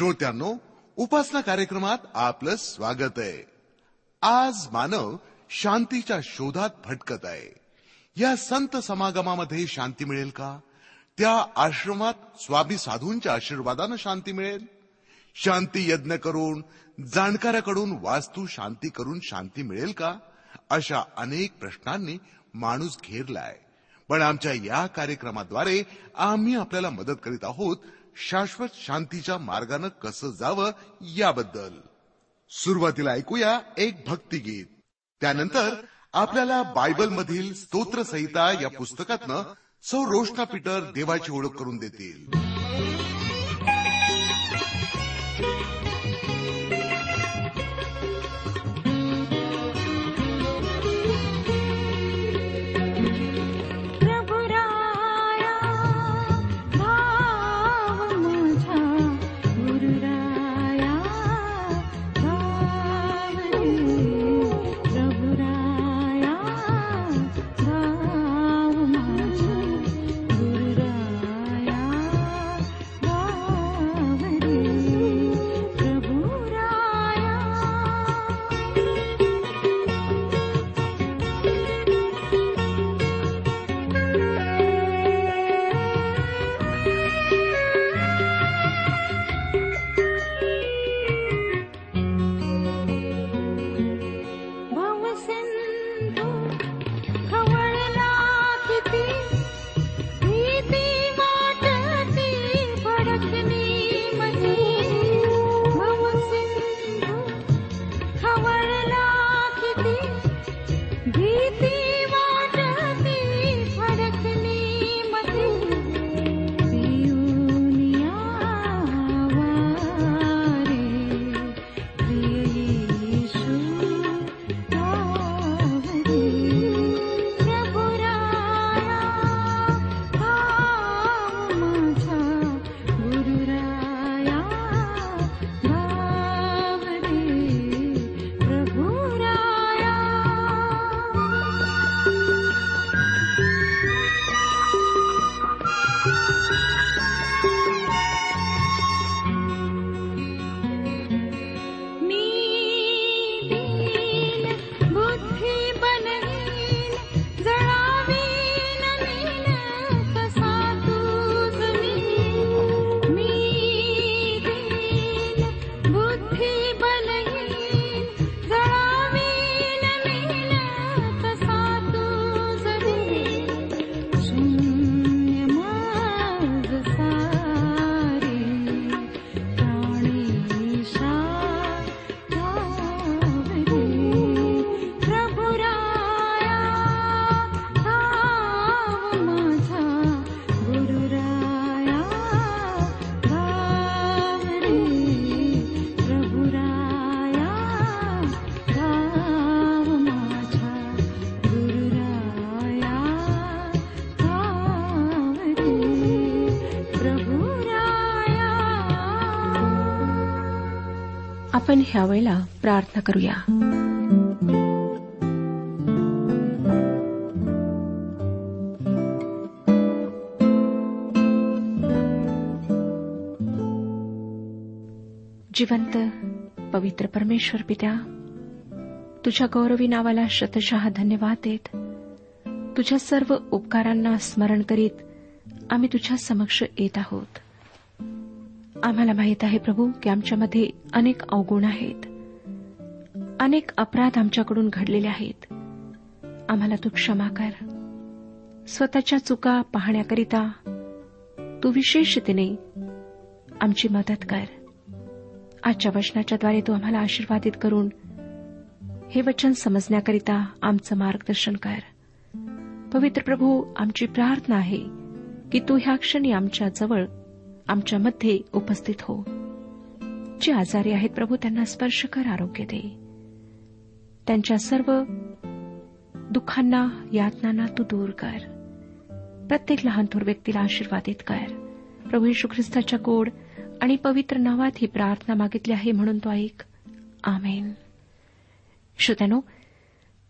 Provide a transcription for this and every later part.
श्रोत्यांनो उपासना कार्यक्रमात आपलं स्वागत आहे. आज मानव शांतीच्या शोधात भटकत आहे. या संत समागमामध्ये शांती मिळेल का? त्या आश्रमात स्वामी साधूंच्या आशीर्वादानं शांती मिळेल? शांती यज्ञ करून जाणकाराकडून वास्तू शांती करून शांती मिळेल का? अशा अनेक प्रश्नांनी माणूस घेरलाय. पण आमच्या या कार्यक्रमाद्वारे आम्ही आपल्याला मदत करीत आहोत शाश्वत शांतीच्या मार्गानं कसं जावं याबद्दल. सुरुवातीला ऐकूया एक भक्तिगीत. त्यानंतर आपल्याला बायबलमधील स्तोत्रसहिता या पुस्तकातनं सौ रोशना पीटर देवाची ओळख करून देतील. किती आपण ह्या वेळेला प्रार्थना करूया. जिवंत पवित्र परमेश्वर पित्या तुझ्या गौरवी नावाला शतशः धन्यवाद देत तुझ्या सर्व उपकारांना स्मरण करीत आम्ही तुझ्या समक्ष येत आहोत. आम्हाला माहीत आहे प्रभू की आमच्यामध्ये अनेक अवगुण आहेत. अनेक अपराध आमच्याकडून घडलेले आहेत. आम्हाला तू क्षमा कर. स्वतःच्या चुका पाहण्याकरिता तू विशेषतेने आमची मदत कर. आजच्या वचनाच्याद्वारे तू आम्हाला आशीर्वादित करून हे वचन समजण्याकरिता आमचं मार्गदर्शन कर. पवित्र प्रभू आमची प्रार्थना आहे की तू ह्या क्षणी आमच्या जवळ आमच्यामध्ये उपस्थित हो. जे आजारी आहेत प्रभू त्यांना स्पर्श कर आरोग्य दे. त्यांच्या सर्व दुःखांना यातनांना तू दूर कर. प्रत्येक लहान थोर व्यक्तीला आशीर्वादित कर. प्रभू येशू ख्रिस्ताच्या गोड आणि पवित्र नावात ही प्रार्थना मागितली आहे म्हणून तो ऐक. आमेन. श्रोत्यानो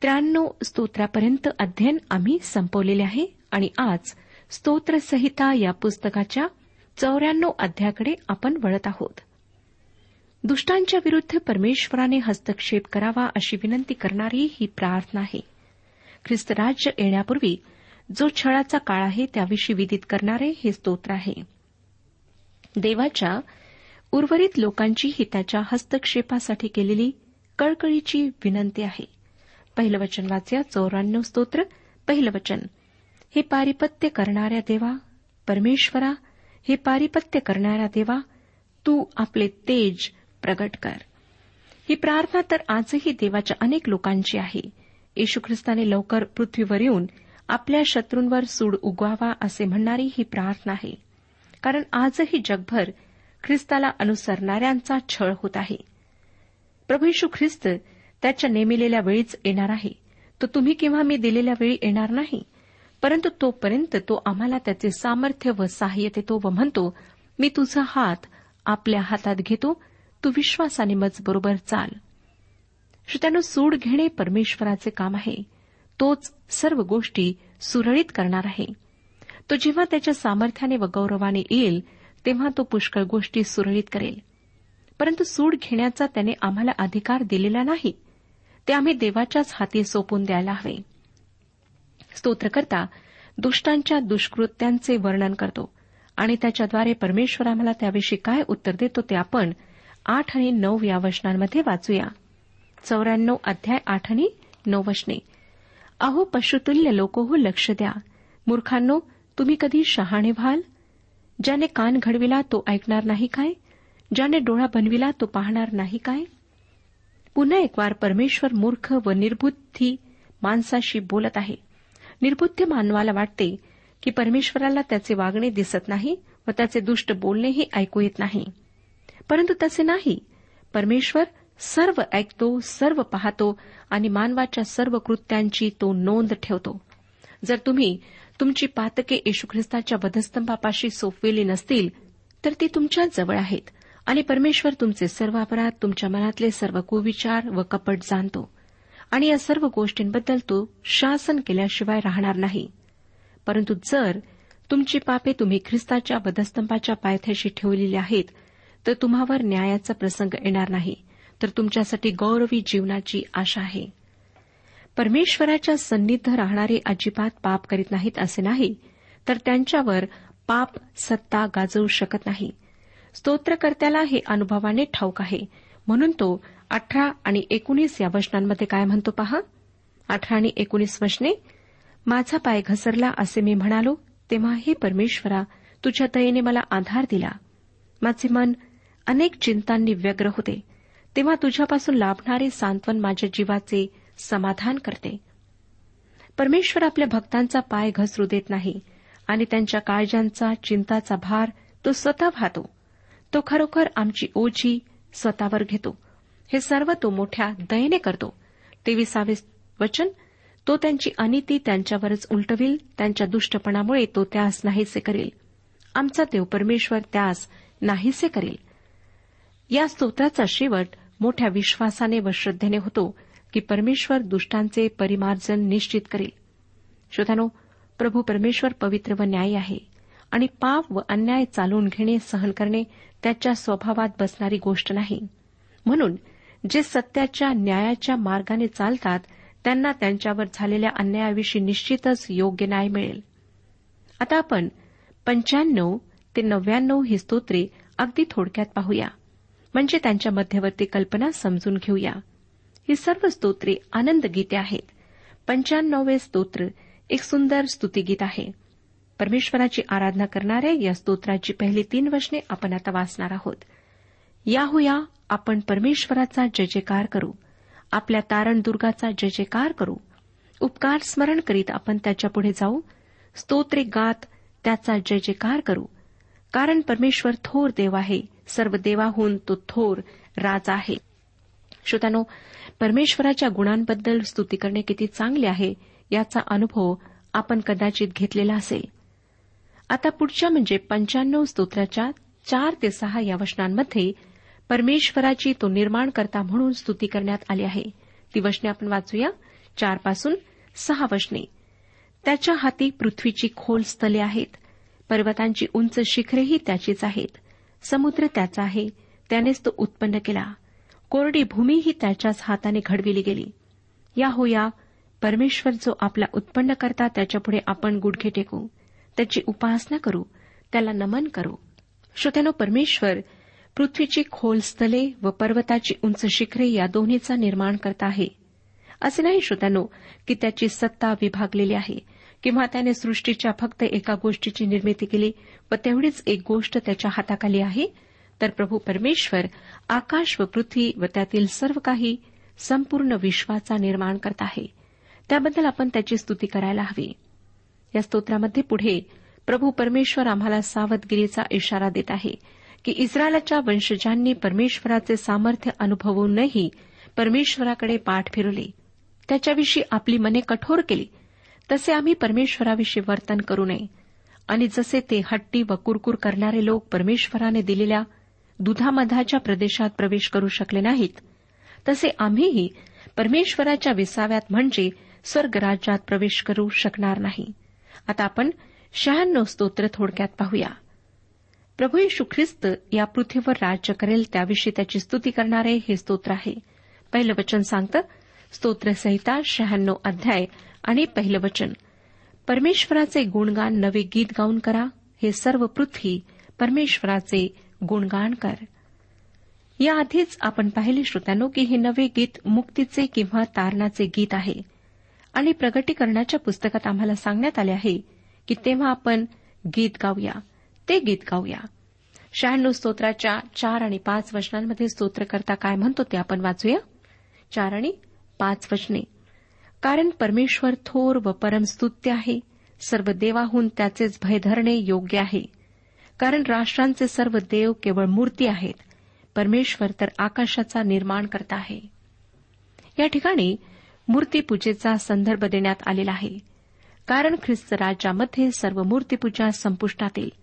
त्र्याण्णव स्तोत्रापर्यंत अध्ययन आम्ही संपवलेले आहे आणि आज स्तोत्रसहिता या पुस्तकाच्या चौऱ्याण्णव अध्याकडे आपण वळत आहोत. दुष्टांच्या विरुद्ध परमेश्वराने हस्तक्षेप करावा अशी विनंती करणारी ही प्रार्थना आहे. ख्रिस्त राज्य येण्यापूर्वी जो छळाचा काळ आहे त्याविषयी विदित करणारे हे स्तोत्र आहे. देवाच्या उर्वरित लोकांची ही त्याच्या हस्तक्षेपासाठी केलेली कळकळीची विनंती आहे. पहिलं वचन वाचया चौऱ्याण्णव स्तोत्र पहिलं वचन. हे पारिपत्य करणाऱ्या देवा परमेश्वरा हे पारिपत्य करणाऱ्या देवा तू आपले तेज प्रगट कर. ही प्रार्थना तर आजही देवाच्या अनेक लोकांची आहे. येशू ख्रिस्ताने लवकर पृथ्वीवर येऊन आपल्या शत्रूंवर सूड उगवावा असे म्हणणारी ही प्रार्थना आहे. कारण आजही जगभर ख्रिस्ताला अनुसरणाऱ्यांचा छळ होत आहे. प्रभू यशू ख्रिस्त त्याच्या नेमिलेल्या वेळीच येणार आहे. तो तुम्ही किंवा मी दिलेल्या वेळी येणार नाही? परंतु तोपर्यंत तो आम्हाला त्याचे सामर्थ्य व सहाय्य देतो व म्हणतो मी तुझा हात आपल्या हातात घेतो तू विश्वासाने मज बरोबर चाल. श्रोत्यानं सूड घेणे परमेश्वराचे काम आहे. तोच सर्व गोष्टी सुरळीत करणार आहे. तो जेव्हा त्याच्या सामर्थ्याने व गौरवाने येईल तेव्हा तो पुष्कळ गोष्टी सुरळीत करेल. परंतु सूड घेण्याचा त्याने आम्हाला अधिकार दिलेला नाही. ते आम्ही देवाच्याच हाती सोपून द्यायला हवे. स्तोत्रकर्ता दुष्टांच्या दुष्कृत्यांचे वर्णन करतो आणि त्याच्याद्वारे परमेश्वर आम्हाला त्याविषयी काय उत्तर देतो ते आपण आठ आणि नऊ या वचनांमध्ये वाचूया. चौऱ्याण्णव अध्याय आठ आणि नऊ वचने. अहो पशुतुल्य लोकोहो लक्ष द्या. मूर्खांनो तुम्ही कधी शहाणे व्हाल? ज्याने कान घडविला तो ऐकणार नाही काय? ज्याने डोळा बनविला तो पाहणार नाही काय? पुन्हा एकवार परमेश्वर मूर्ख व निर्बुद्धी माणसाशी बोलत आहे. निर्बुद्ध मानवाला वाटते की परमेश्वराला त्याचे वागणे दिसत नाही व त्याचे दुष्ट बोलणेही ऐकू येत नाही. परंतु तसे नाही. परमेश्वर सर्व ऐकतो सर्व पाहतो आणि मानवाच्या सर्व कृत्यांची तो नोंद ठेवतो. जर तुम्ही तुमची पातके येशू ख्रिस्ताच्या वधस्तंभापाशी सोपविली नसतील तर ती तुमच्या जवळ आहेत आणि परमेश्वर तुमचे सर्व अपराध तुमच्या मनातले सर्व कुविचार व कपट जाणतो. आणि या सर्व गोष्टींबद्दल तो शासन केल्याशिवाय राहणार नाही. परंतु जर तुमची पापे तुम्ही ख्रिस्ताच्या वधस्तंभाच्या पायथ्याशी ठेवलेली आहेत तर तुम्हावर न्यायाचा प्रसंग येणार नाही तर तुमच्यासाठी गौरवी जीवनाची आशा आहे. परमेश्वराच्या सन्निध राहणारे अजिबात पाप करीत नाहीत असे नाही तर त्यांच्यावर पाप सत्ता गाजवू शकत नाही. स्तोत्रकर्त्याला हे अनुभवाने ठाऊक आहे म्हणून तो अठरा आणि एकोणीस या वचनांमध्ये काय म्हणतो पहा? अठरा आणि एकोणीस वचने माझा पाय घसरला असे मी म्हणालो तेव्हा हे परमेश्वरा तुझ्या दयेने मला आधार दिला. माझे मन अनेक चिंतांनी व्यग्र होते तेव्हा तुझ्यापासून लाभणारे सांत्वन माझ्या जीवाचे समाधान करते. परमेश्वर आपल्या भक्तांचा पाय घसरू देत नाही आणि त्यांच्या काळजांचा चिंताचा भार तो स्वतः वाहतो. तो खरोखर आमची ओझी स्वतःवर घेतो. हे सर्व तो मोठ्या दयेने करतो. तेविसावे वचन तो त्यांची अनिती त्यांच्यावरच उलटविल त्यांच्या दुष्टपणामुळे तो त्यास नाहीसे करेल. आमचा देव परमेश्वर त्यास नाहीसे करेल. या स्तोत्राचा शेवट मोठ्या विश्वासाने व श्रद्धेने होतो की परमेश्वर दुष्टांचे परिमार्जन निश्चित करेल. श्रोत्यानो प्रभू परमेश्वर पवित्र व न्याय आहे आणि पाप व अन्याय चालून घेणे सहन करणे त्याच्या स्वभावात बसणारी गोष्ट नाही. म्हणून जे सत्याच्या न्यायाच्या मार्गाने चालतात त्यांना त्यांच्यावर झालेल्या अन्यायाविषयी निश्चितच योग्य न्याय मिळेल. आता आपण पंच्याण्णव ते नव्याण्णव ही स्तोत्रे अगदी थोडक्यात पाहूया. म्हणजे त्यांच्या मध्यवर्ती कल्पना समजून घेऊया. ही सर्व स्तोत्रे आनंद गीते आहेत. पंच्याण्णवे स्तोत्र एक सुंदर स्तुतीगीत आहे. परमेश्वराची आराधना करणाऱ्या या स्तोत्राची पहिली तीन वचने आपण आता वाचणार आहोत. याहुया आपण परमेश्वराचा जय जयकार करू. आपल्या तारणदुर्गाचा जय जयकार करू. उपकार स्मरण करीत आपण त्याच्यापुढे जाऊ. स्तोत्रे गात त्याचा जय जयकार करू. कारण परमेश्वर थोर देव आहे. सर्व देवाहून तो थोर राज आहे. श्रोत्यानो परमेश्वराच्या गुणांबद्दल स्तुती करणे किती चांगले आहे याचा अनुभव आपण कदाचित घेतलेला असेल. आता पुढच्या म्हणजे पंच्याण्णव स्तोत्राच्या चार ते सहा या वचनांमध्ये परमेश्वराची तो निर्माण करता म्हणून स्तुती करण्यात आली आहे. ती वचने आपण वाचूया. चारपासून सहा वचने. त्याच्या हाती पृथ्वीची खोल स्थले आहेत. पर्वतांची उंच शिखरेही त्याचीच आहेत. समुद्र त्याचा आहे. त्यानेच तो उत्पन्न केला. कोरडी भूमीही त्याच्याच हाताने घडविली गेली. या हो या परमेश्वर जो आपला उत्पन्न करता त्याच्यापुढे आपण गुडघे टेकू. त्याची उपासना करू. त्याला नमन करू. श्रोत्यानो परमेश्वर पृथ्वीची खोल स्थले व पर्वताची उंच शिखरे या दोन्हीचा निर्माण करत आहे. असे नाही श्रोत्यानो की त्याची सत्ता विभागलेली आहे किंवा त्याने सृष्टीच्या फक्त एका गोष्टीची निर्मिती केली व तेवढीच एक गोष्ट त्याच्या हाताखाली आहे तर प्रभू परमेश्वर आकाश व पृथ्वी व त्यातील सर्व काही संपूर्ण विश्वाचा निर्माण करत आहे. त्याबद्दल आपण त्याची स्तुती करायला हवी. या स्तोत्रामध्ये पुढे प्रभू परमेश्वर आम्हाला सावधगिरीचा इशारा देत आहे. की इस्रायलाच्या वंशजांनी परमेश्वराचे सामर्थ्य अनुभवूनही परमेश्वराकडे पाठ फिरवले. त्याच्याविषयी आपली मने कठोर केली. तसे आम्ही परमेश्वराविषयी वर्तन करू नये. आणि जसे ते हट्टी व कुरकुर करणारे लोक परमेश्वराने दिलेल्या दुधामधाच्या प्रदेशात प्रवेश करू शकले नाहीत तसे आम्हीही परमेश्वराच्या विसाव्यात म्हणजे स्वर्गराज्यात प्रवेश करू शकणार नाही. आता आपण शहाण्णव स्तोत्र थोडक्यात पाहूया. प्रभू येशू ख्रिस्त या पृथ्वीवर राज्य करेल त्याविषयी त्याची स्तुती करणारे हे स्तोत्र आहे. पहिलं वचन सांगतं स्तोत्रसहिता शहाण्णव अध्याय आणि पहिलं वचन. परमेश्वराचे गुणगान नवे गीत गाऊन करा हे सर्व पृथ्वी परमेश्वराचे गुणगान कर. याआधीच आपण पाहिले श्रोत्यानो की हे नवे गीत मुक्तीचे किंवा तारणाचे गीत आहे. आणि प्रगटीकरणाच्या पुस्तकात आम्हाला सांगण्यात आले आहे की तेव्हा आपण गीत गाऊया. ते गीत गाऊया. शहाण्णव स्तोत्राच्या चार आणि पाच वचनांमध्ये स्तोत्रकर्ता काय म्हणतो ते आपण वाचूया? चार आणि पाच वचने. कारण परमेश्वर थोर व परमस्तुत्य आहे. सर्व देवाहून त्याचेच भय धरणे योग्य आहे. कारण राष्ट्रांचे सर्व देव केवळ मूर्ती आहेत. परमेश्वर तर आकाशाचा निर्माण करता आहे. या ठिकाणी मूर्तीपूजेचा संदर्भ देण्यात आलेला आहे. कारण ख्रिस्त राज्यामध्ये सर्व मूर्तीपूजा संपुष्टात येईल.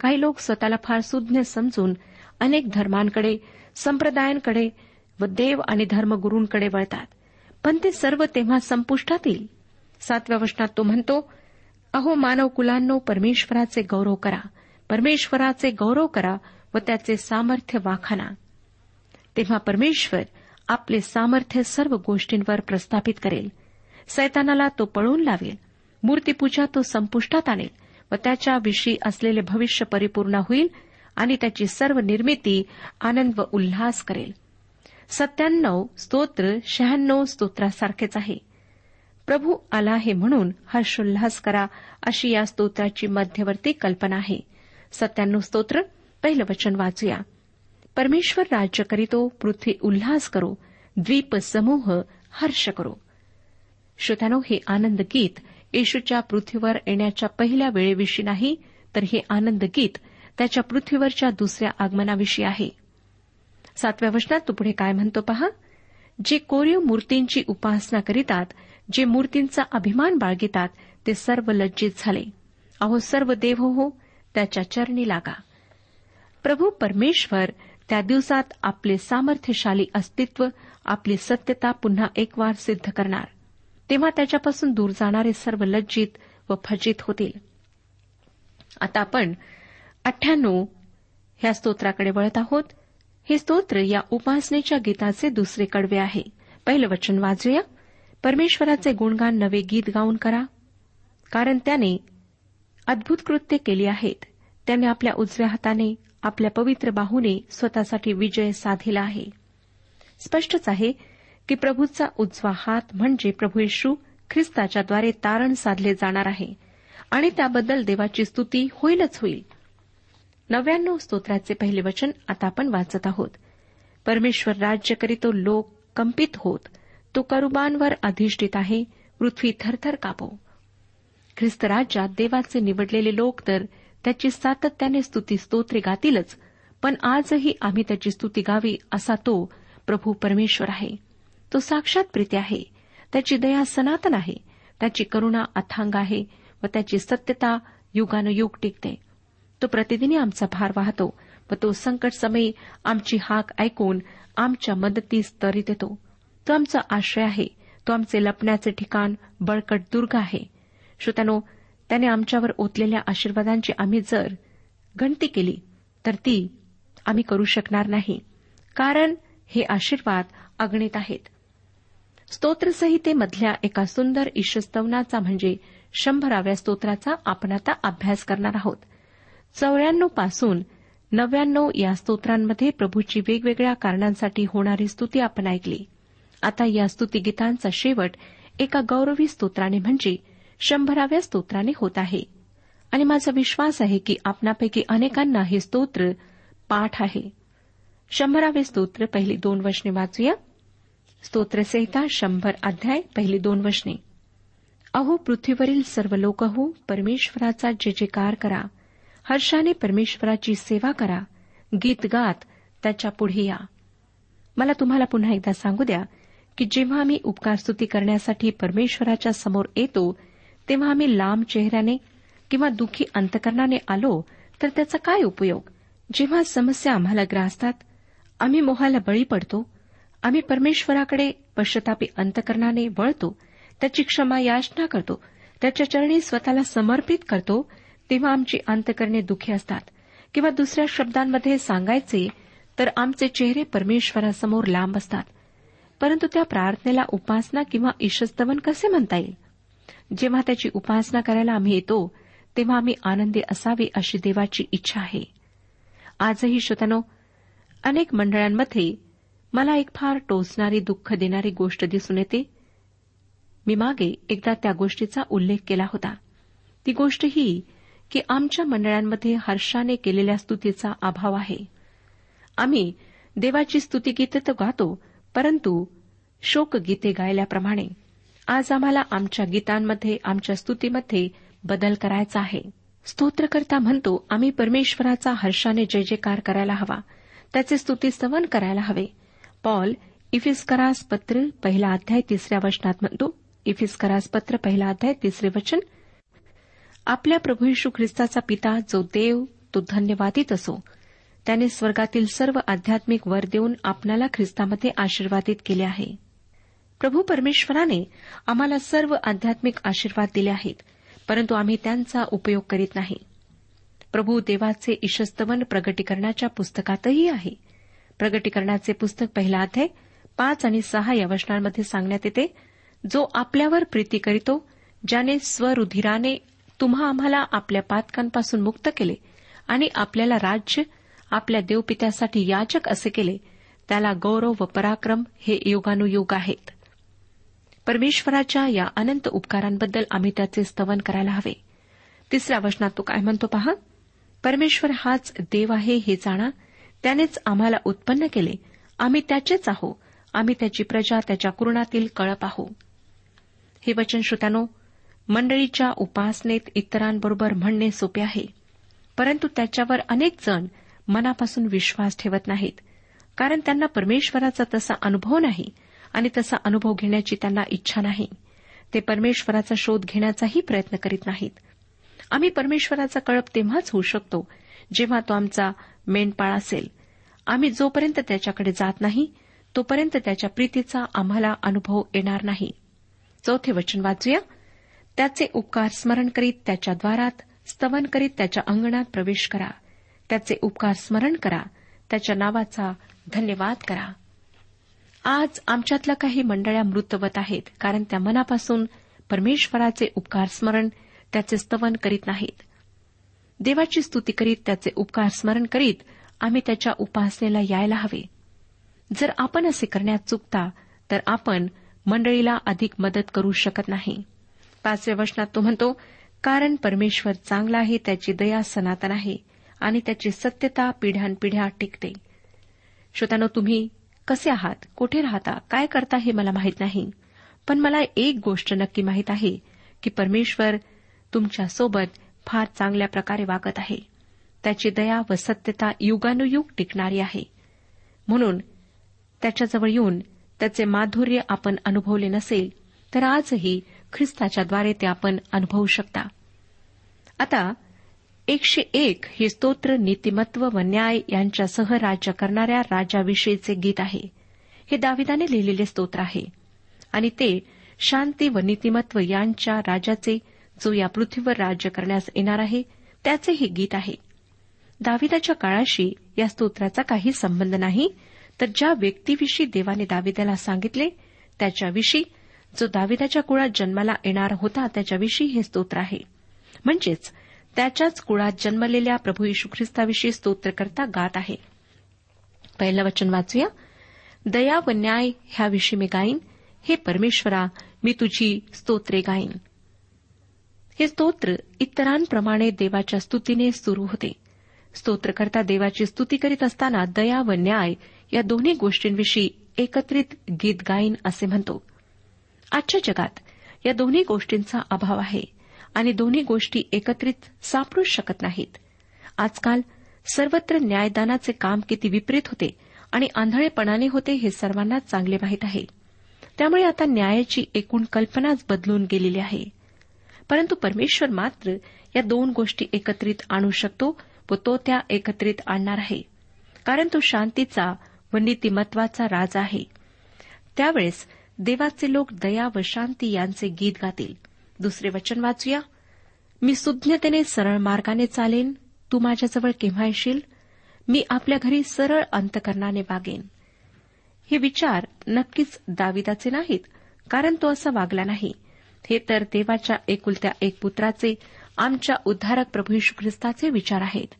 काही लोक स्वतःला फार सुज्ञ समजून अनेक धर्मांकडे संप्रदायांकडे व देव आणि धर्मगुरूंकडे वळतात. पण ते सर्व तेव्हा संपुष्टात येईल सातव्या वचनात तो म्हणतो अहो मानव कुलांनो परमेश्वराचे गौरव करा. परमेश्वराचे गौरव करा व त्याचे सामर्थ्य वाखाना. तेव्हा परमेश्वर आपले सामर्थ्य सर्व गोष्टींवर प्रस्थापित करेल. सैतानाला तो पळवून लावेल. मूर्तीपूजा तो संपुष्टात आणेल. व त्याच्याविषयी असलेले भविष्य परिपूर्ण होईल आणि त्याची सर्व निर्मिती आनंद व उल्हास करेल. सत्त्याण्णव स्तोत्र शहाण्णव स्तोत्रासारखेच आहे. प्रभू आला आहे म्हणून हर्षोल्हास करा अशी या स्तोत्राची मध्यवर्ती कल्पना आहे. सत्त्याण्णव स्तोत्र पहिलं वचन वाचूया. परमेश्वर राज्य करीतो पृथ्वी उल्हास करो द्वीप समूह हर्ष करो. श्रोत्यानो हे आनंद गीत येशूच्या पृथ्वीवर येण्याच्या पहिल्या वेळेविषयी नाही तर हे आनंद गीत त्याच्या पृथ्वीवरच्या दुसऱ्या आगमनाविषयी आहे. सातव्या वचनात तो पुढे काय म्हणतो पहा? जे कोरीव मूर्तींची उपासना करीतात जे मूर्तींचा अभिमान बाळगितात ते सर्व लज्जित झाले. अहो सर्व देव हो त्याच्या चरणी लागा. प्रभू परमेश्वर त्या दिवसात आपले सामर्थ्यशाली अस्तित्व आपली सत्यता पुन्हा एक वार सिद्ध करणार. तेव्हा त्याच्यापासून दूर जाणारे सर्व लज्जित व फजित होतील. आता आपण अठ्ठ्याण्णव ह्या स्तोत्राकडे वळत आहोत. हे स्तोत्र या उपासनेच्या गीताचे दुसरे कडवे आहे. पहिलं वचन वाजूया. परमेश्वराचे गुणगान नवे गीत गाऊन करा. कारण त्याने अद्भुत कृत्य केली आहेत. त्याने आपल्या उजव्या हाताने आपल्या पवित्र बाहूने स्वतःसाठी विजय साधला आहे. स्पष्टच आहे की प्रभूचा उजवा हात म्हणजे प्रभू येशू ख्रिस्ताच्याद्वारे तारण साधले जाणार आहे. आणि त्याबद्दल देवाची स्तुती होईलच होईल. नव्याण्णव स्तोत्राचे पहिले वचन आता आपण वाचत आहोत. परमेश्वर राज्य करीतो लोक कंपित होत. तो करुबांवर अधिष्ठित आहे. पृथ्वी थरथर कापो. ख्रिस्त राज्यात देवाचे निवडलेले लोक तर त्याची सातत्याने स्तुती स्तोत्रे गातीलच. पण आजही आम्ही त्याची स्तुती गावी असा तो प्रभू परमेश्वर आहे. तो साक्षात प्रीती आहे. त्याची दया सनातन आहे. त्याची करुणा अथांग आहे व त्याची सत्यता युगानुयुग टिकते. तो प्रतिदिनी आमचा भार वाहतो व तो संकट समयी आमची हाक ऐकून आमच्या मदतीस तरी येतो. तो आमचा आश्रय आहे. तो आमचे लपण्याचे ठिकाण बळकट दुर्ग आहे. श्रोत्यानो त्याने आमच्यावर ओतलेल्या आशीर्वादांची आम्ही जर गणती केली तर ती आम्ही करू शकणार नाही. कारण हे आशीर्वाद अगणित आहेत. स्तोत्रसंहितेमधल्या एका सुंदर ईशस्तवनाचा म्हणजे शंभराव्या स्तोत्राचा आपण आता अभ्यास करणार आहोत. चौऱ्याण्णवपासून नव्याण्णव या स्तोत्रांमध्ये प्रभूची वेगवेगळ्या कारणांसाठी होणारी स्तुती आपण ऐकली. आता या स्तुतीगीतांचा शेवट एका गौरवी स्तोत्राने म्हणजे शंभराव्या स्तोत्राने होत आहे. आणि माझा विश्वास आहे की आपणापैकी अनेकांना हे स्तोत्र पाठ आहे. शंभरावे स्तोत्र पहिली दोन वचने वाचूया. स्तोत्रसहिता शंभर अध्याय पहिली दोन वचने. अहो पृथ्वीवरील सर्व लोक हो परमेश्वराचा जे जेकार करा. हर्षाने परमेश्वराची सेवा करा. गीत गात त्याच्या पुढे या. मला तुम्हाला पुन्हा एकदा सांगू द्या की जेव्हा आम्ही उपकारस्तुती करण्यासाठी परमेश्वराच्या समोर येतो तेव्हा आम्ही लांब चेहऱ्याने किंवा दुःखी अंतकरणाने आलो तर त्याचा काय उपयोग? जेव्हा समस्या आम्हाला ग्रासतात आम्ही मोहाला बळी पडतो आम्ही परमेश्वराकडे पश्चतापी अंतकरणाने वळतो त्याची क्षमा याचना करतो त्याच्या चरणी स्वतःला समर्पित करतो तेव्हा आमची अंतकरणे दुःखी असतात. किंवा दुसऱ्या शब्दांमध्ये सांगायचे तर आमचे चेहरे परमेश्वरासमोर लांब असतात. परंतु त्या प्रार्थनेला उपासना किंवा ईशस्तवन कसे म्हणता येईल? जेव्हा त्याची उपासना करायला आम्ही येतो तेव्हा आम्ही आनंदी असावे अशी देवाची इच्छा आहे. आजही श्रोतनो अनेक मंडळांमध्ये मला एक फार टोचणारी दुःख देणारी गोष्ट दिसून येते. मी मागे एकदा त्या गोष्टीचा उल्लेख केला होता. ती गोष्ट ही की आमच्या मंडळांमध्ये हर्षाने केलेल्या स्तुतीचा अभाव आहे. आम्ही देवाची स्तुतीगीते तर गातो परंतु शोकगीते गायल्याप्रमाणे आज आम्हाला आमच्या गीतांमध्ये आमच्या स्तुतीमध्ये बदल करायचा आहे. स्तोत्रकर्ता म्हणतो आम्ही परमेश्वराचा हर्षाने जय जयकार करायला हवा. त्याचे स्तुती स्तवन करायला हवे. पॉल इफिस्करास पत्र पहिला अध्याय तिसऱ्या वचनात म्हणतो इफिस्करास पत्र पहिला अध्याय तिसरे वचन. आपल्या प्रभू यशू ख्रिस्ताचा पिता जो देव तो धन्यवादित असो. त्याने स्वर्गातील सर्व आध्यात्मिक वर देऊन आपणाला ख्रिस्तामध्ये आशीर्वादित केले आहे. प्रभू परमेश्वराने आम्हाला सर्व आध्यात्मिक आशीर्वाद दिले आहेत परंतु आम्ही त्यांचा उपयोग करीत नाही. प्रभू देवाचे ईशस्तवन प्रगटीकरणाच्या पुस्तकातही आहे. प्रगटीकरणाचे पुस्तक पहिला अध्याय पाच आणि सहा या वचनांमध्ये सांगण्यात येते जो आपल्यावर प्रीती करीतो ज्याने स्वरुधिराने तुम्हा आम्हाला आपल्या पातकांपासून मुक्त केले आणि आपल्याला राज्य आपल्या देवपित्यासाठी याचक असे केले त्याला गौरव व पराक्रम हे युगानुयुग आहेत. परमेश्वराच्या या अनंत उपकारांबद्दल आम्ही त्याचे स्तवन करायला हवे. तिसऱ्या वचनात तो काय म्हणतो पहा परमेश्वर हाच देव आहे हे जाणा त्यानेच आम्हाला उत्पन्न केले. आम्ही त्याचेच आहो. आम्ही त्याची प्रजा त्याच्या कुरणातील कळप आहो. हे वचन श्रोत्यानो मंडळीच्या उपासनेत इतरांबरोबर म्हणणे सोपे आहे. परंतु त्याच्यावर अनेक जण मनापासून विश्वास ठेवत नाहीत. कारण त्यांना परमेश्वराचा तसा अनुभव नाही आणि तसा अनुभव घेण्याची त्यांना इच्छा नाही. ते परमेश्वराचा शोध घेण्याचाही प्रयत्न करीत नाहीत. आम्ही परमेश्वराचा कळप तेव्हाच होऊ शकतो जेव्हा तो आमचा मेंढपाळ असेल. आम्ही जोपर्यंत त्याच्याकडे जात नाही तोपर्यंत त्याच्या प्रीतीचा आम्हाला अनुभव येणार नाही. चौथे वचन वाचूया. त्याचे उपकार स्मरण करीत त्याच्या द्वारात स्तवन करीत त्याच्या अंगणात प्रवेश करा. त्याचे उपकार स्मरण करा. त्याच्या नावाचा धन्यवाद करा. आज आमच्यातल्या काही मंडळ्या मृतवत आहेत कारण त्या मनापासून परमेश्वराचे उपकार स्मरण त्याचे स्तवन करीत नाहीत. देवाची स्तुती करीत त्याचे उपकार स्मरण करीत आम्ही त्याच्या उपासनेला यायला हवे. जर आपण असे करण्यात चुकता तर आपण मंडळीला अधिक मदत करू शकत नाही. पाचव्या वचनात तो म्हणतो कारण परमेश्वर चांगला आहे त्याची दया सनातन आहे आणि त्याची सत्यता पिढ्यानपिढ्या टिकते. श्रोतानो तुम्ही कसे आहात? कुठे राहता? काय करता हे मला माहीत नाही. पण मला एक गोष्ट नक्की माहीत आहे की परमेश्वर तुमच्यासोबत फार चांगल्या प्रकारे वागत आहे. त्याची दया व सत्यता युगानुयुग टिकणारी आहे. म्हणून त्याच्याजवळ येऊन त्याचे माधुर्य आपण अनुभवले नसेल तर आजही ख्रिस्ताच्याद्वारे ते आपण अनुभवू शकता. आता एकशे एक हे स्तोत्र नीतिमत्व व न्याय यांच्यासह राज्य करणाऱ्या राजाविषयीचे गीत आहे. हे दाविदाने लिहिलेले स्तोत्र आहे. आणि ते शांती व नीतिमत्व यांच्या राजाचे जो या पृथ्वीवर राज्य करण्यास येणार आहे त्याचे हे गीत आहे. दाविदाच्या काळाशी या स्तोत्राचा काही संबंध नाही तर ज्या व्यक्तीविषयी देवाने दाविदाला सांगितले त्याच्याविषयी जो दाविदाच्या कुळात जन्माला येणार होता त्याच्याविषयी हे स्तोत्र आहे. म्हणजेच त्याच्याच कुळात जन्मलेल्या प्रभू यशू ख्रिस्ताविषयी स्तोत्रकर्ता गात आहे. पहिलं वचन वाचूया. दया व न्याय ह्याविषयी मी गाईन. हे परमेश्वरा मी तुझी स्तोत्रे गाईन. हे स्तोत्र इतरांप्रमाणे देवाच्या स्तुतीने सुरू होते. स्तोत्रकर्ता देवाची स्तुती करीत असताना दया व न्याय या दोन्ही गोष्टींविषयी एकत्रित गीत गाईन असे म्हणतो. आजच्या जगात या दोन्ही गोष्टींचा अभाव आहे आणि दोन्ही गोष्टी एकत्रित सापडू शकत नाहीत. आजकाल सर्वत्र न्यायदानाचे काम किती विपरीत होते आणि आंधळेपणाने होते हे सर्वांना चांगले माहीत आहे. त्यामुळे आता न्यायाची एकूण कल्पनाच बदलून गेलेली आहे. परंतु परमेश्वर मात्र या दोन गोष्टी एकत्रित आणू शकतो व तो त्या एकत्रित आणणार आहे. कारण तो शांतीचा व नीतिमत्वाचा राजा आहे. त्यावेळेस देवाचे लोक दया व शांती यांचे गीत गातील. दुसरे वचन वाचूया. मी सुज्ञतेने सरळ मार्गाने चालेन. तू माझ्याजवळ केव्हा येशील? मी आपल्या घरी सरळ अंतकरणाने वागेन. हे विचार नक्कीच दाविदाचे नाहीत कारण तो असा वागला नाही. हे तर देवाच्या एकुलत्या एक पुत्राचे आमच्या उद्धारक प्रभू यशू ख्रिस्ताचे विचार आहेत.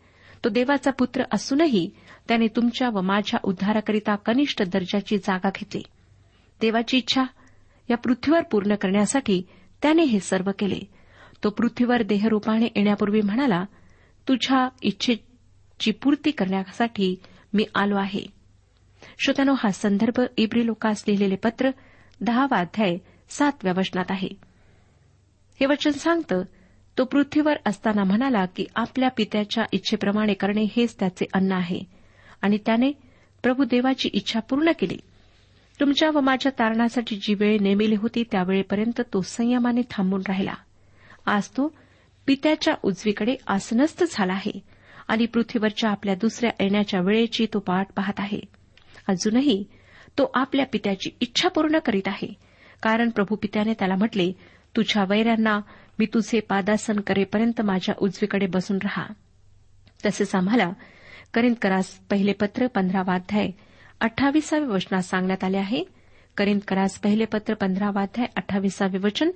तो देवाचा पुत्र असूनही त्याने तुमच्या व माझ्या उद्धाराकरिता कनिष्ठ दर्जाची जागा घेतली. देवाची इच्छा या पृथ्वीवर पूर्ण करण्यासाठी त्याने हे सर्व केले. तो पृथ्वीवर देहरूपाने येण्यापूर्वी म्हणाला तुझ्या इच्छेची पूर्ती करण्यासाठी मी आलो आहे. श्रोत्यानो हा संदर्भ इब्री लोकास लिहिलेले पत्र दहावा अध्याय सातव्या वचनात आहे. हे वचन सांगतं तो पृथ्वीवर असताना म्हणाला की आपल्या पित्याच्या इच्छेप्रमाणे करणे हेच त्याचे अन्न आहे. आणि त्याने प्रभू देवाची इच्छा पूर्ण केली. तुमच्या व माझ्या तारणासाठी जी वेळ नेमिली होती त्यावेळेपर्यंत तो संयमाने थांबून राहिला. आज तो पित्याच्या उजवीकडे आसनस्थ झाला आहे आणि पृथ्वीवरच्या आपल्या दुसऱ्या येण्याच्या वेळेची तो पाठ पाहत आहे. अजूनही तो आपल्या पित्याची इच्छा पूर्ण करीत आहे. कारण प्रभू पित्याने त्याला म्हटले तुझ्या वैऱ्यांना मी तुझे पादासन करेपर्यंत माझ्या उजवीकडे बसून रहा. तसेच आम्हाला करिंदकरास पहिले पत्र पंधरावाध्याय अठ्ठावीसाव्या वचनात सांगण्यात आले आहे. करिंदकरास पहिले पत्र पंधरावाध्याय अठ्ठावीसावे वचन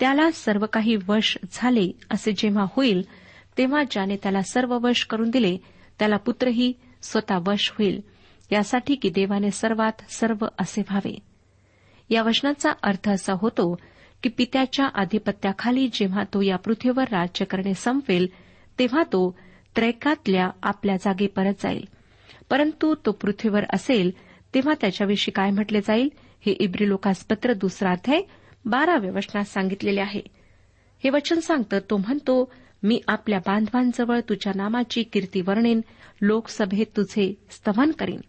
त्याला सर्व काही वश झाले असे जेव्हा होईल तेव्हा ज्याने त्याला सर्व वश करून दिले त्याला पुत्रही स्वतः वश होईल. यासाठी की देवाने सर्वात सर्व असे व्हावे. या वचनाचा अर्थ असा होतो की पित्याच्या आधिपत्याखाली जेव्हा तो या पृथ्वीवर राज्य करणे संपवेल तेव्हा तो त्रैकातल्या आपल्या जागी परत जाईल. परंतु तो पृथ्वीवर असेल तेव्हा त्याच्याविषयी काय म्हटले जाईल? हे इब्री लोकासपत्र दुसरा अध्याय बाराव्या वचनात सांगितलेले आहे. हे वचन सांगतं तो म्हणतो मी आपल्या बांधवांजवळ तुझ्या नामाची कीर्ती वर्णेन लोकसभेत तुझे स्तवन करीन.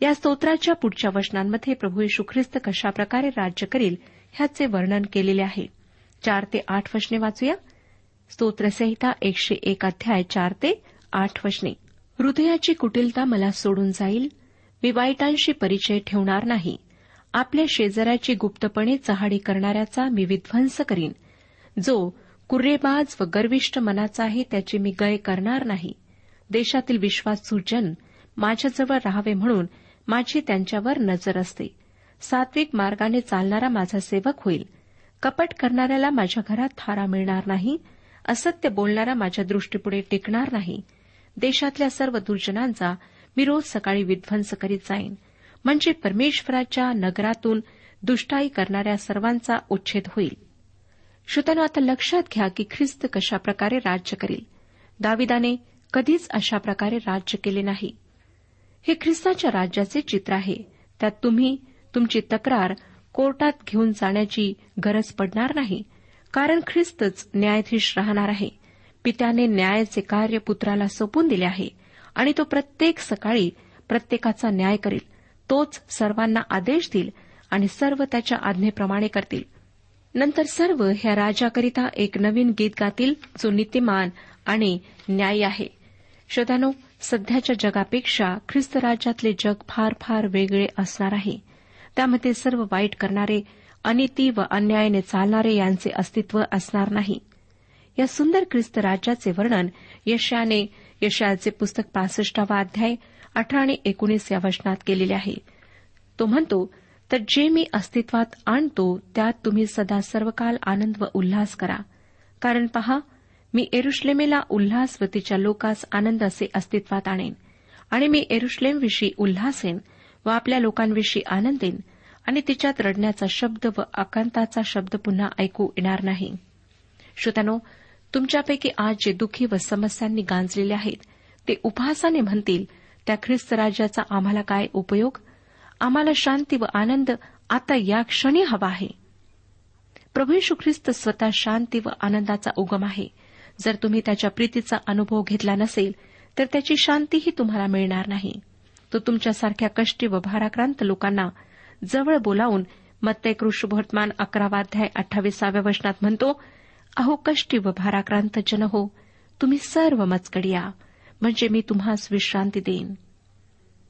या स्तोत्राच्या पुढच्या वचनांमध्ये प्रभू यशू ख्रिस्त कशाप्रकारे राज्य करील ह्याचे वर्णन केलेले आहे. चार ते आठ वचने वाचूया. स्तोत्रसंहिता एकशे एक अध्याय चार ते आठ वचने हृदयाची कुटिलता मला सोडून जाईल. मी वाईटांशी परिचय ठेवणार नाही. आपल्या शेजाऱ्याची गुप्तपणे चहाडी करणाऱ्याचा मी विध्वंस करीन. जो कुर्रेबाज व गर्विष्ट मनाचा आहे त्याची मी गय करणार नाही. देशातील विश्वासू जन माझ्याजवळ राहावे म्हणून माझी त्यांच्यावर नजर असते. सात्विक मार्गाने चालणारा माझा सेवक होईल. कपट करणाऱ्याला माझ्या घरात थारा मिळणार नाही. असत्य बोलणारा माझ्या दृष्टीपुढे टिकणार नाही. देशातल्या सर्व दुर्जनांचा मी रोज सकाळी विध्वंस करीत जाईन. म्हणजे परमेश्वराच्या नगरातून दुष्टाई करणाऱ्या सर्वांचा उच्छेद होईल. श्रोत्यानो आता लक्षात घ्या की ख्रिस्त कशाप्रकारे राज्य करील. दाविदाने कधीच अशा प्रकारे राज्य केले नाही. हे ख्रिस्ताच्या राज्याचे चित्र आहे. त्यात तुम्ही तुमची तक्रार कोर्टात घेऊन जाण्याची गरज पडणार नाही. कारण ख्रिस्तच न्यायाधीश राहणार आहे. पित्याने न्यायाचे कार्य पुत्राला सोपून दिले आहे आणि तो प्रत्येक सकाळी प्रत्येकाचा न्याय करील. तोच सर्वांना आदेश देईल आणि सर्व त्याच्या आज्ञेप्रमाणे करतील. नंतर सर्व ह्या राजाकरिता एक नवीन गीत गातील जो नीतिमान आणि न्यायी आहे. श्रोत्यानो सध्याच्या जगापेक्षा ख्रिस्त राज्यातले जग फार फार वेगळे असणार आहे. त्यामध्ये सर्व वाईट करणारे अनिती व अन्यायाने चालणारे यांचे अस्तित्व असणार नाही. या सुंदर ख्रिस्त राज्याचे वर्णन यशाने यशाचे पुस्तक पासष्टावा अध्याय अठरा आणि एकोणीस या वचनात केलेले आहे. तो म्हणतो तर जे मी अस्तित्वात आणतो त्यात तुम्ही सदा सर्वकाल आनंद व उल्हास करा. कारण पहा मी एरुश्लेमेला उल्हास व तिच्या लोकास आनंद असे अस्तित्वात आणेन आणि मी एरुश्लेमविषयी उल्हासेन व आपल्या लोकांविषयी आनंदेन आणि तिच्यात रडण्याचा शब्द व आकांताचा शब्द पुन्हा ऐकू येणार नाही. श्रोत्यानो तुमच्यापैकी आज जे दुःखी व समस्यांनी गांजलेले आहेत ते उपहासाने म्हणतील त्या ख्रिस्त राज्याचा आम्हाला काय उपयोग? आम्हाला शांती व आनंद आता या क्षणी हवा आहे. प्रभू यशू ख्रिस्त स्वतः शांती व आनंदाचा उगम आहे. जर तुम्ही त्याच्या प्रीतीचा अनुभव घेतला नसेल तर त्याची शांतीही तुम्हाला मिळणार नाही. तो तुमच्यासारख्या कष्टी व भाराक्रांत लोकांना जवळ बोलावून मत्तय कृष्णवर्तमान अकरावाध्याय अठ्ठावीसाव्या वचनात म्हणतो अहो कष्टी व भाराक्रांत जन हो तुम्ही सर्व मचकडी या म्हणजे मी तुम्हास विश्रांती देईन.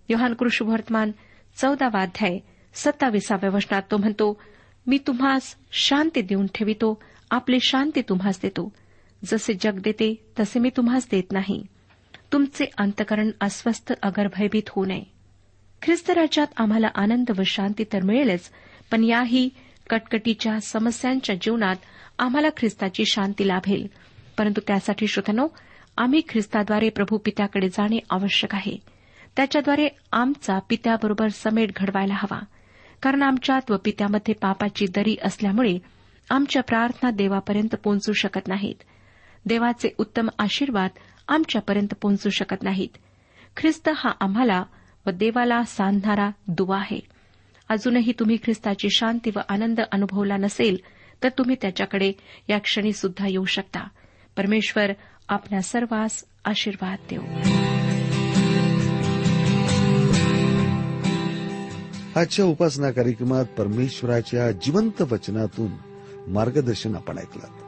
योहान कृष्णवर्तमान चौदावाध्याय सत्तावीसाव्या सत्ताविसाव्या वचनात तो म्हणतो मी तुम्हास शांती देऊन ठेवितो आपली शांती तुम्हास देतो. जसे जग देते तसे मी तुम्हास देत नाही. तुमचे अंतकरण अस्वस्थ अगर भयभीत होऊ नये. ख्रिस्त राज्यात आम्हाला आनंद व शांती तर मिळेलच पण याही कटकटीच्या समस्यांच्या जीवनात आम्हाला ख्रिस्ताची शांती लाभेल. परंतु त्यासाठी श्रोतनो आम्ही ख्रिस्ताद्वारे प्रभू पित्याकडे जाणे आवश्यक आहे. त्याच्याद्वारे आमचा पित्याबरोबर समेट घडवायला हवा. कारण आमच्यात व पित्यामध्ये पापाची दरी असल्यामुळे आमच्या प्रार्थना देवापर्यंत पोहोचू शकत नाहीत. देवाचे उत्तम आशीर्वाद आमच्यापर्यंत पोहोचू शकत नाहीत. ख्रिस्त हा आम्हाला व देवाला सांधणारा दुवा आहे. अजूनही तुम्ही ख्रिस्ताची शांती व आनंद अनुभवला नसेल तर तुम्ही त्याच्याकडे या क्षणी सुद्धा येऊ शकता. परमेश्वर आपल्या सर्वांस आशीर्वाद देऊ. आजच्या उपासना कार्यक्रमात परमेश्वराच्या जिवंत वचनातून मार्गदर्शन आपण ऐकलं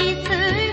一次